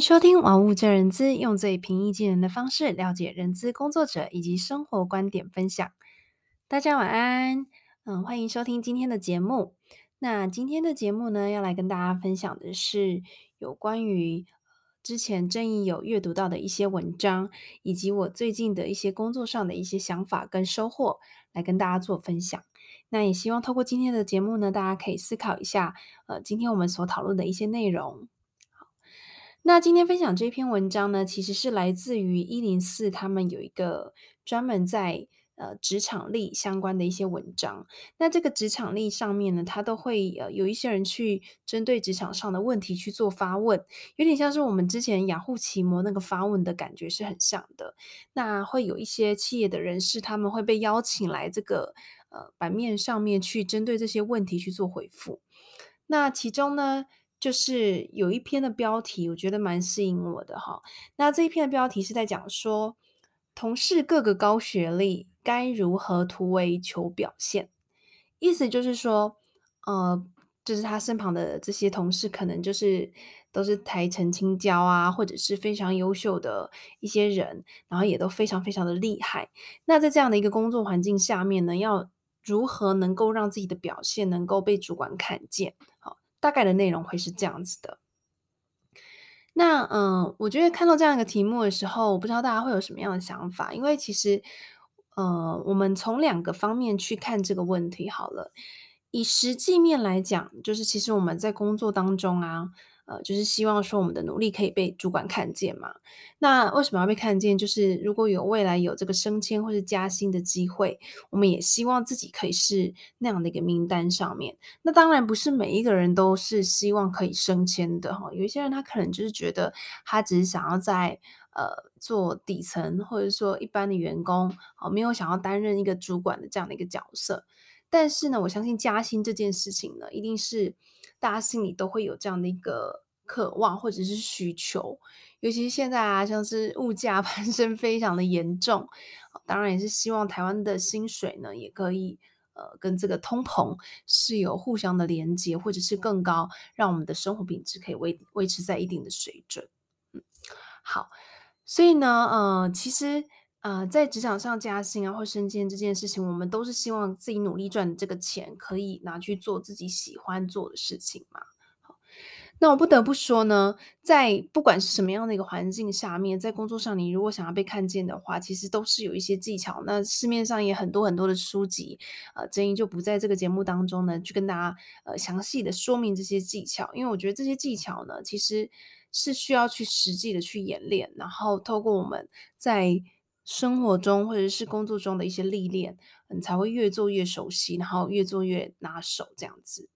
收听《玩物正人资》，用最平易近人的方式了解人资工作者以及生活观点分享。大家晚安，嗯，欢迎收听今天的节目。那今天的节目呢，要来跟大家分享的是有关于之前正义有阅读到的一些文章，以及我最近的一些工作上的一些想法跟收获，来跟大家做分享。那也希望透过今天的节目呢，大家可以思考一下，呃，今天我们所讨论的一些内容。那今天分享这篇文章呢，其实是来自于一零四，他们有一个专门在呃职场力相关的一些文章。那这个职场力上面呢，他都会呃有一些人去针对职场上的问题去做发问，有点像是我们之前雅虎奇摩那个发问的感觉是很像的。那会有一些企业的人士，他们会被邀请来这个呃版面上面去针对这些问题去做回复。那其中呢，就是有一篇的标题，我觉得蛮吸引我的哈。那这一篇的标题是在讲说，同事各个高学历，该如何突围求表现？意思就是说，呃，就是他身旁的这些同事，可能就是都是台城青椒啊，或者是非常优秀的一些人，然后也都非常非常的厉害。那在这样的一个工作环境下面呢，要如何能够让自己的表现能够被主管看见？大概的内容会是这样子的。那嗯，我觉得看到这样一个题目的时候，我不知道大家会有什么样的想法，因为其实，呃，我们从两个方面去看这个问题好了。以实际面来讲，就是其实我们在工作当中啊。呃，就是希望说我们的努力可以被主管看见嘛。那为什么要被看见？就是如果有未来有这个升迁或是加薪的机会，我们也希望自己可以是那样的一个名单上面。那当然不是每一个人都是希望可以升迁的哈。有一些人他可能就是觉得他只是想要在呃做底层或者说一般的员工，哦，没有想要担任一个主管的这样的一个角色。但是呢，我相信加薪这件事情呢，一定是。大家心里都会有这样的一个渴望或者是需求，尤其是现在啊，像是物价 攀升非常的严重，当然也是希望台湾的薪水呢也可以呃跟这个通膨是有互相的连接，或者是更高，让我们的生活品质可以维维持在一定的水准。嗯，好，所以呢，呃，其实。呃，在职场上加薪啊，或升迁这件事情，我们都是希望自己努力赚的这个钱，可以拿去做自己喜欢做的事情嘛。好，那我不得不说呢，在不管是什么样的一个环境下面，在工作上，你如果想要被看见的话，其实都是有一些技巧。那市面上也很多很多的书籍，呃，正义就不在这个节目当中呢，去跟大家呃详细的说明这些技巧，因为我觉得这些技巧呢，其实是需要去实际的去演练，然后透过我们在生活中或者是工作中的一些历练，你才会越做越熟悉，然后越做越拿手这样子。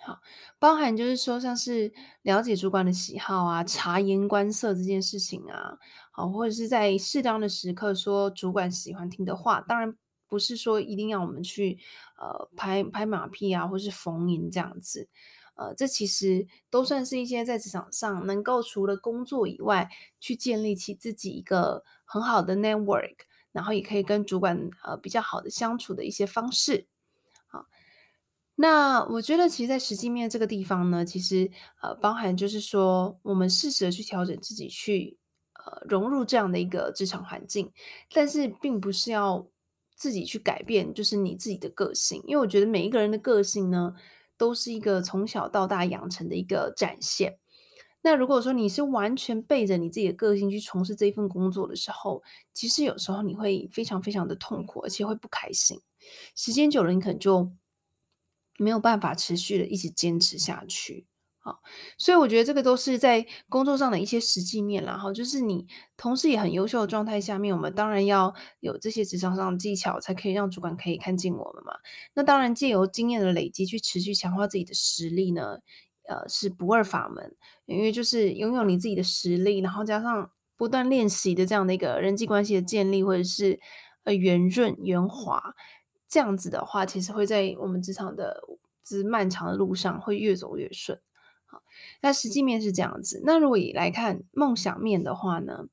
好，包含就是说像是了解主管的喜好啊，察言观色这件事情啊，好，或者是在适当的时刻说主管喜欢听的话。当然不是说一定要我们去呃拍拍马屁啊，或是逢迎这样子。呃，这其实都算是一些在职场上能够除了工作以外，去建立起自己一个很好的 network，然后也可以跟主管呃比较好的相处的一些方式。好，那我觉得其实，在实际面这个地方呢，其实呃包含就是说，我们适时的去调整自己去，去呃融入这样的一个职场环境，但是并不是要自己去改变，就是你自己的个性，因为我觉得每一个人的个性呢。都是一个从小到大养成的一个展现。那如果说你是完全背着你自己的个性去从事这份工作的时候，其实有时候你会非常非常的痛苦，而且会不开心。时间久了，你可能就没有办法持续的一直坚持下去。好，所以我觉得这个都是在工作上的一些实际面，然后就是你同时也很优秀的状态下面，我们当然要有这些职场上的技巧，才可以让主管可以看见我们嘛。那当然借由经验的累积去持续强化自己的实力呢，呃，是不二法门。因为就是拥有你自己的实力，然后加上不断练习的这样的一个人际关系的建立，或者是呃圆润圆滑，这样子的话，其实会在我们职场的之漫长的路上会越走越顺。那实际面是这样子。那如果以来看梦想面的话呢？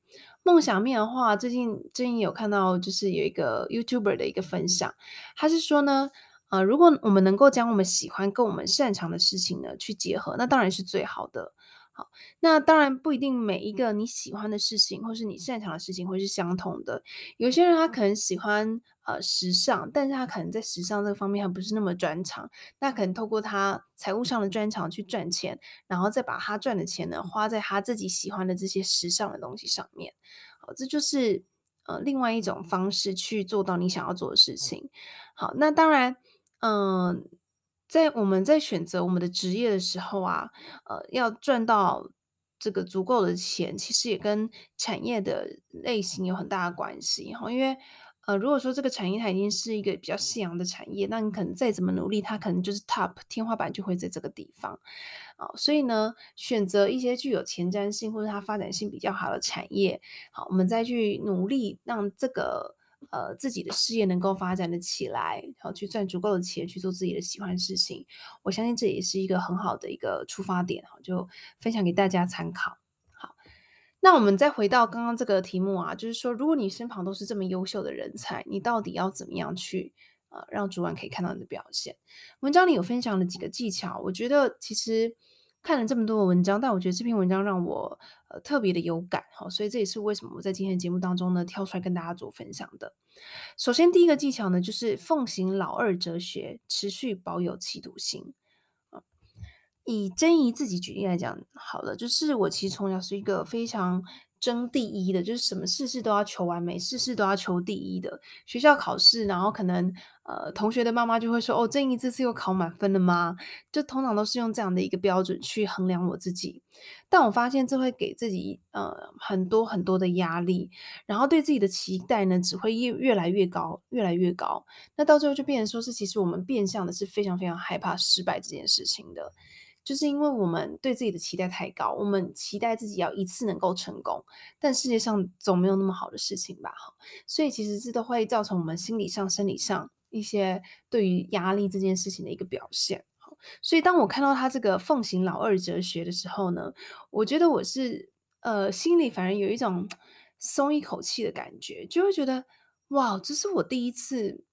梦想面的话，最近最近有看到，就是有一个 YouTuber 的一个分享，他是说呢，呃，如果我们能够将我们喜欢跟我们擅长的事情呢去结合，那当然是最好的。好，那当然不一定每一个你喜欢的事情，或是你擅长的事情会是相同的。有些人他可能喜欢呃时尚，但是他可能在时尚这个方面还不是那么专长。那可能透过他财务上的专长去赚钱，然后再把他赚的钱呢花在他自己喜欢的这些时尚的东西上面。好，这就是呃另外一种方式去做到你想要做的事情。好，那当然，嗯、在我们在选择我们的职业的时候啊，呃，要赚到这个足够的钱，其实也跟产业的类型有很大的关系哈。因为呃，如果说这个产业它已经是一个比较夕阳的产业，那你可能再怎么努力，它可能就是 top 天花板就会在这个地方啊。所以呢，选择一些具有前瞻性或者它发展性比较好的产业，好，我们再去努力让这个。呃，自己的事业能够发展的起来，然后去赚足够的钱去做自己的喜欢的事情，我相信这也是一个很好的一个出发点，哈，就分享给大家参考。那我们再回到刚刚这个题目啊，就是说，如果你身旁都是这么优秀的人才，你到底要怎么样去呃让主管可以看到你的表现？文章里有分享了几个技巧，我觉得其实。看了这么多的文章，但我觉得这篇文章让我呃特别的有感哈，所以这也是为什么我在今天的节目当中呢挑出来跟大家做分享的。首先，第一个技巧呢，就是奉行老二哲学，持续保有企图心。以珍妮自己举例来讲，好了，就是我其实从小是一个非常。争第一的，就是什么事事都要求完美，事事都要求第一的。学校考试，然后可能呃，同学的妈妈就会说：“哦，珍妮这次又考满分了吗？”就通常都是用这样的一个标准去衡量我自己。但我发现这会给自己呃很多很多的压力，然后对自己的期待呢，只会越越来越高，越来越高。那到最后就变成说是，其实我们变相的是非常非常害怕失败这件事情的。就是因为我们对自己的期待太高，我们期待自己要一次能够成功，但世界上总没有那么好的事情吧？哈，所以其实这都会造成我们心理上、生理上一些对于压力这件事情的一个表现。所以当我看到他这个奉行老二哲学的时候呢，我觉得我是呃心里反而有一种松一口气的感觉，就会觉得哇，这是我第一次。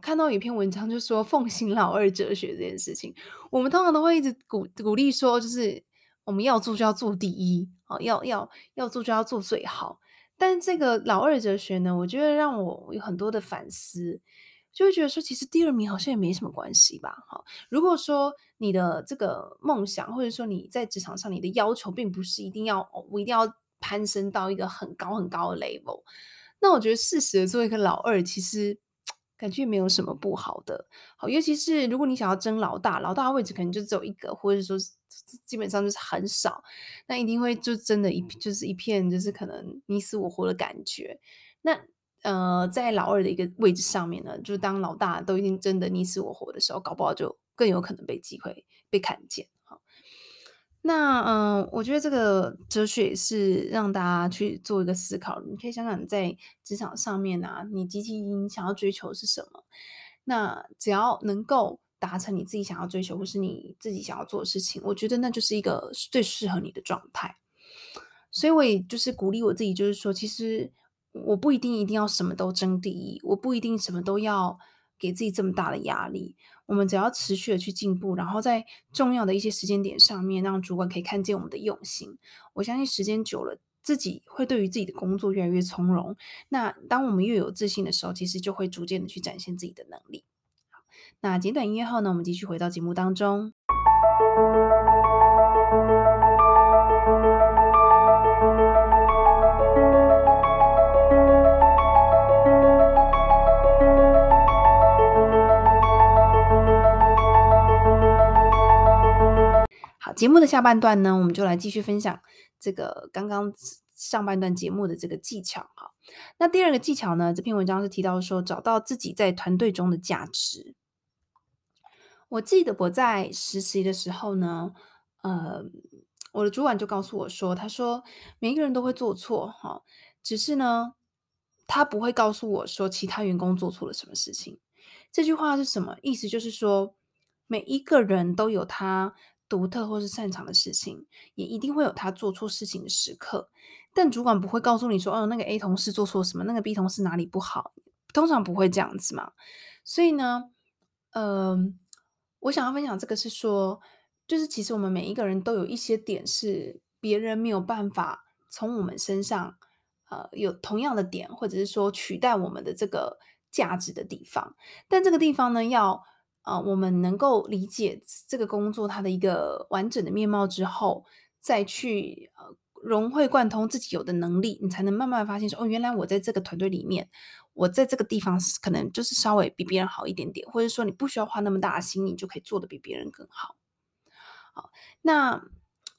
看到一篇文章，就说奉行老二哲学这件事情，我们通常都会一直鼓鼓励说，就是我们要做就要做第一，好，要要要做就要做最好。但这个老二哲学呢，我觉得让我有很多的反思，就会觉得说，其实第二名好像也没什么关系吧。好，如果说你的这个梦想，或者说你在职场上你的要求，并不是一定要我一定要攀升到一个很高很高的 level，那我觉得适时的做一个老二，其实。感觉没有什么不好的，好，尤其是如果你想要争老大，老大的位置可能就只有一个，或者说基本上就是很少，那一定会就真的一就是一片就是可能你死我活的感觉。那呃，在老二的一个位置上面呢，就当老大都已经真的你死我活的时候，搞不好就更有可能被机会被看见。那嗯，我觉得这个哲学也是让大家去做一个思考。你可以想想，在职场上面啊，你积极想要追求是什么？那只要能够达成你自己想要追求或是你自己想要做的事情，我觉得那就是一个最适合你的状态。所以我也就是鼓励我自己，就是说，其实我不一定一定要什么都争第一，我不一定什么都要给自己这么大的压力。我们只要持续的去进步，然后在重要的一些时间点上面，让主管可以看见我们的用心。我相信时间久了，自己会对于自己的工作越来越从容。那当我们越有自信的时候，其实就会逐渐的去展现自己的能力。那简短音乐后呢，我们继续回到节目当中。节目的下半段呢，我们就来继续分享这个刚刚上半段节目的这个技巧哈。那第二个技巧呢，这篇文章是提到说，找到自己在团队中的价值。我记得我在实习的时候呢，呃，我的主管就告诉我说，他说每一个人都会做错哈，只是呢，他不会告诉我说其他员工做错了什么事情。这句话是什么意思？就是说每一个人都有他。独特或是擅长的事情，也一定会有他做错事情的时刻。但主管不会告诉你说：“哦，那个 A 同事做错什么，那个 B 同事哪里不好。”通常不会这样子嘛。所以呢，嗯、呃，我想要分享这个是说，就是其实我们每一个人都有一些点是别人没有办法从我们身上，呃，有同样的点，或者是说取代我们的这个价值的地方。但这个地方呢，要呃，我们能够理解这个工作它的一个完整的面貌之后，再去呃融会贯通自己有的能力，你才能慢慢发现说，哦，原来我在这个团队里面，我在这个地方可能就是稍微比别人好一点点，或者说你不需要花那么大的心力，你就可以做得比别人更好。好，那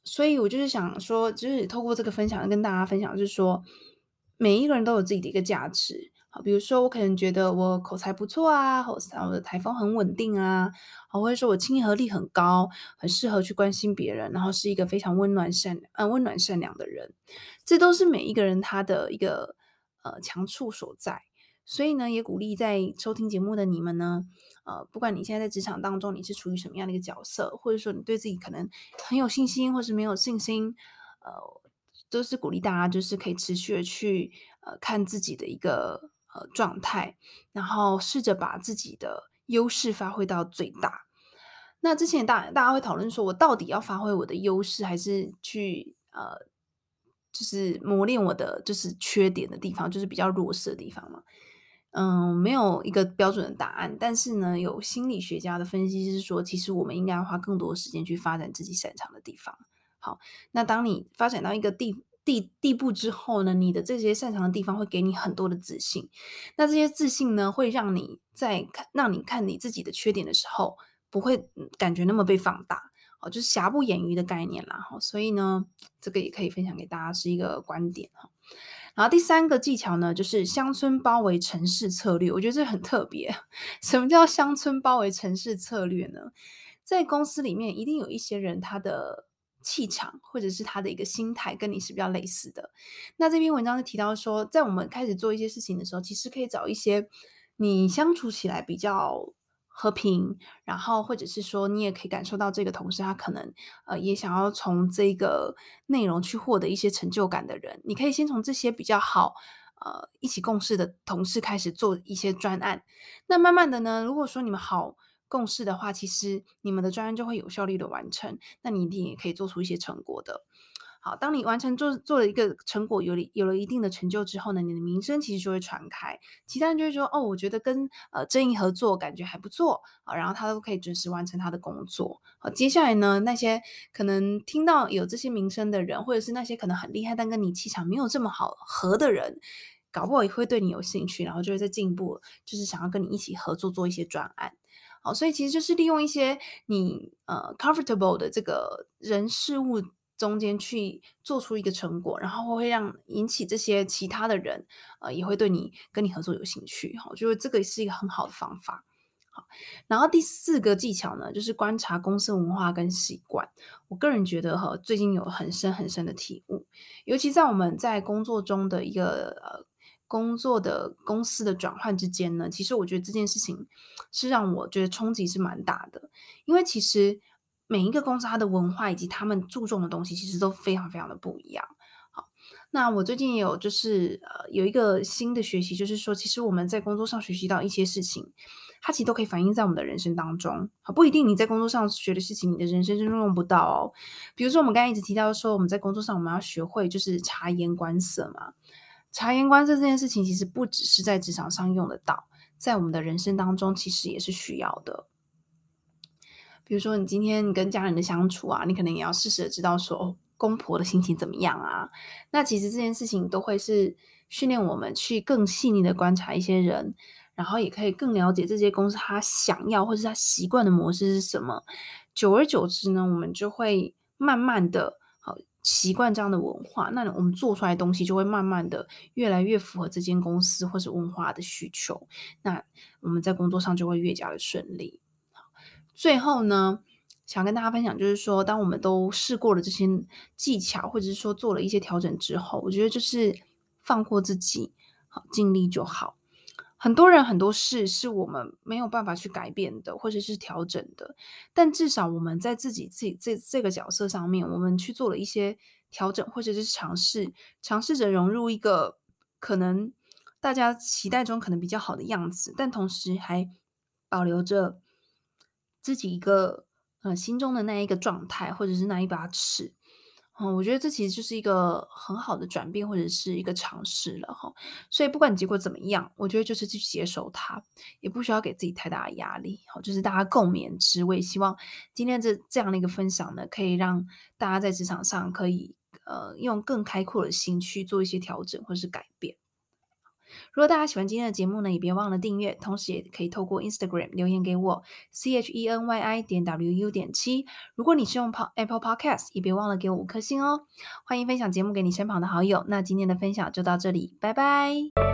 所以，我就是想说，就是透过这个分享跟大家分享，就是说，每一个人都有自己的一个价值。好，比如说，我可能觉得我口才不错啊，或者我的台风很稳定啊，好，或者说我亲和力很高，很适合去关心别人，然后是一个非常温暖善呃温暖善良的人，这都是每一个人他的一个呃强处所在。所以呢，也鼓励在收听节目的你们呢。呃，不管你现在在职场当中，你是处于什么样的一个角色，或者说你对自己可能很有信心，或是没有信心，呃，都是鼓励大家，就是可以持续的去呃看自己的一个呃状态，然后试着把自己的优势发挥到最大。那之前大大家会讨论说，我到底要发挥我的优势，还是去呃，就是磨练我的就是缺点的地方，就是比较弱势的地方嘛？嗯，没有一个标准的答案，但是呢，有心理学家的分析是说，其实我们应该花更多时间去发展自己擅长的地方。好，那当你发展到一个地地地步之后呢，你的这些擅长的地方会给你很多的自信。那这些自信呢，会让你在看让你看你自己的缺点的时候，不会感觉那么被放大。哦，就是瑕不掩瑜的概念啦。哈，所以呢，这个也可以分享给大家，是一个观点哈。然后第三个技巧呢，就是乡村包围城市策略。我觉得这很特别。什么叫乡村包围城市策略呢？在公司里面，一定有一些人，他的气场或者是他的一个心态跟你是比较类似的。那这篇文章是提到说，在我们开始做一些事情的时候，其实可以找一些你相处起来比较。和平，然后或者是说，你也可以感受到这个同事他可能呃也想要从这个内容去获得一些成就感的人，你可以先从这些比较好呃一起共事的同事开始做一些专案。那慢慢的呢，如果说你们好共事的话，其实你们的专案就会有效率的完成，那你一定也可以做出一些成果的。好，当你完成做做了一个成果，有了有了一定的成就之后呢，你的名声其实就会传开，其他人就会说，哦，我觉得跟呃正义合作感觉还不错啊，然后他都可以准时完成他的工作。好，接下来呢，那些可能听到有这些名声的人，或者是那些可能很厉害但跟你气场没有这么好合的人，搞不好也会对你有兴趣，然后就会再进一步，就是想要跟你一起合作做一些专案。好，所以其实就是利用一些你呃 comfortable 的这个人事物。中间去做出一个成果，然后会让引起这些其他的人，呃，也会对你跟你合作有兴趣。哈，我觉得这个是一个很好的方法。好，然后第四个技巧呢，就是观察公司文化跟习惯。我个人觉得哈，最近有很深很深的体悟，尤其在我们在工作中的一个呃工作的公司的转换之间呢，其实我觉得这件事情是让我觉得冲击是蛮大的，因为其实。每一个公司它的文化以及他们注重的东西，其实都非常非常的不一样。好，那我最近也有就是呃有一个新的学习，就是说，其实我们在工作上学习到一些事情，它其实都可以反映在我们的人生当中。好，不一定你在工作上学的事情，你的人生中用不到哦。比如说我们刚才一直提到说，我们在工作上我们要学会就是察言观色嘛。察言观色这件事情，其实不只是在职场上用得到，在我们的人生当中，其实也是需要的。比如说，你今天你跟家人的相处啊，你可能也要适时的知道说，哦，公婆的心情怎么样啊？那其实这件事情都会是训练我们去更细腻的观察一些人，然后也可以更了解这些公司他想要或是他习惯的模式是什么。久而久之呢，我们就会慢慢的习惯这样的文化，那我们做出来的东西就会慢慢的越来越符合这间公司或是文化的需求。那我们在工作上就会越加的顺利。最后呢，想跟大家分享，就是说，当我们都试过了这些技巧，或者是说做了一些调整之后，我觉得就是放过自己，好，尽力就好。很多人很多事是我们没有办法去改变的，或者是调整的，但至少我们在自己自己这这个角色上面，我们去做了一些调整，或者是尝试尝试着融入一个可能大家期待中可能比较好的样子，但同时还保留着。自己一个呃心中的那一个状态，或者是那一把尺。嗯，我觉得这其实就是一个很好的转变，或者是一个尝试了哈。所以不管结果怎么样，我觉得就是去接受它，也不需要给自己太大的压力。好，就是大家共勉之。我也希望今天这这样的一个分享呢，可以让大家在职场上可以呃用更开阔的心去做一些调整或是改变。如果大家喜欢今天的节目呢，也别忘了订阅，同时也可以透过 Instagram 留言给我，C H E N Y I 点 W U 点七。如果你是用 Apple Podcast，也别忘了给我五颗星哦。欢迎分享节目给你身旁的好友。那今天的分享就到这里，拜拜。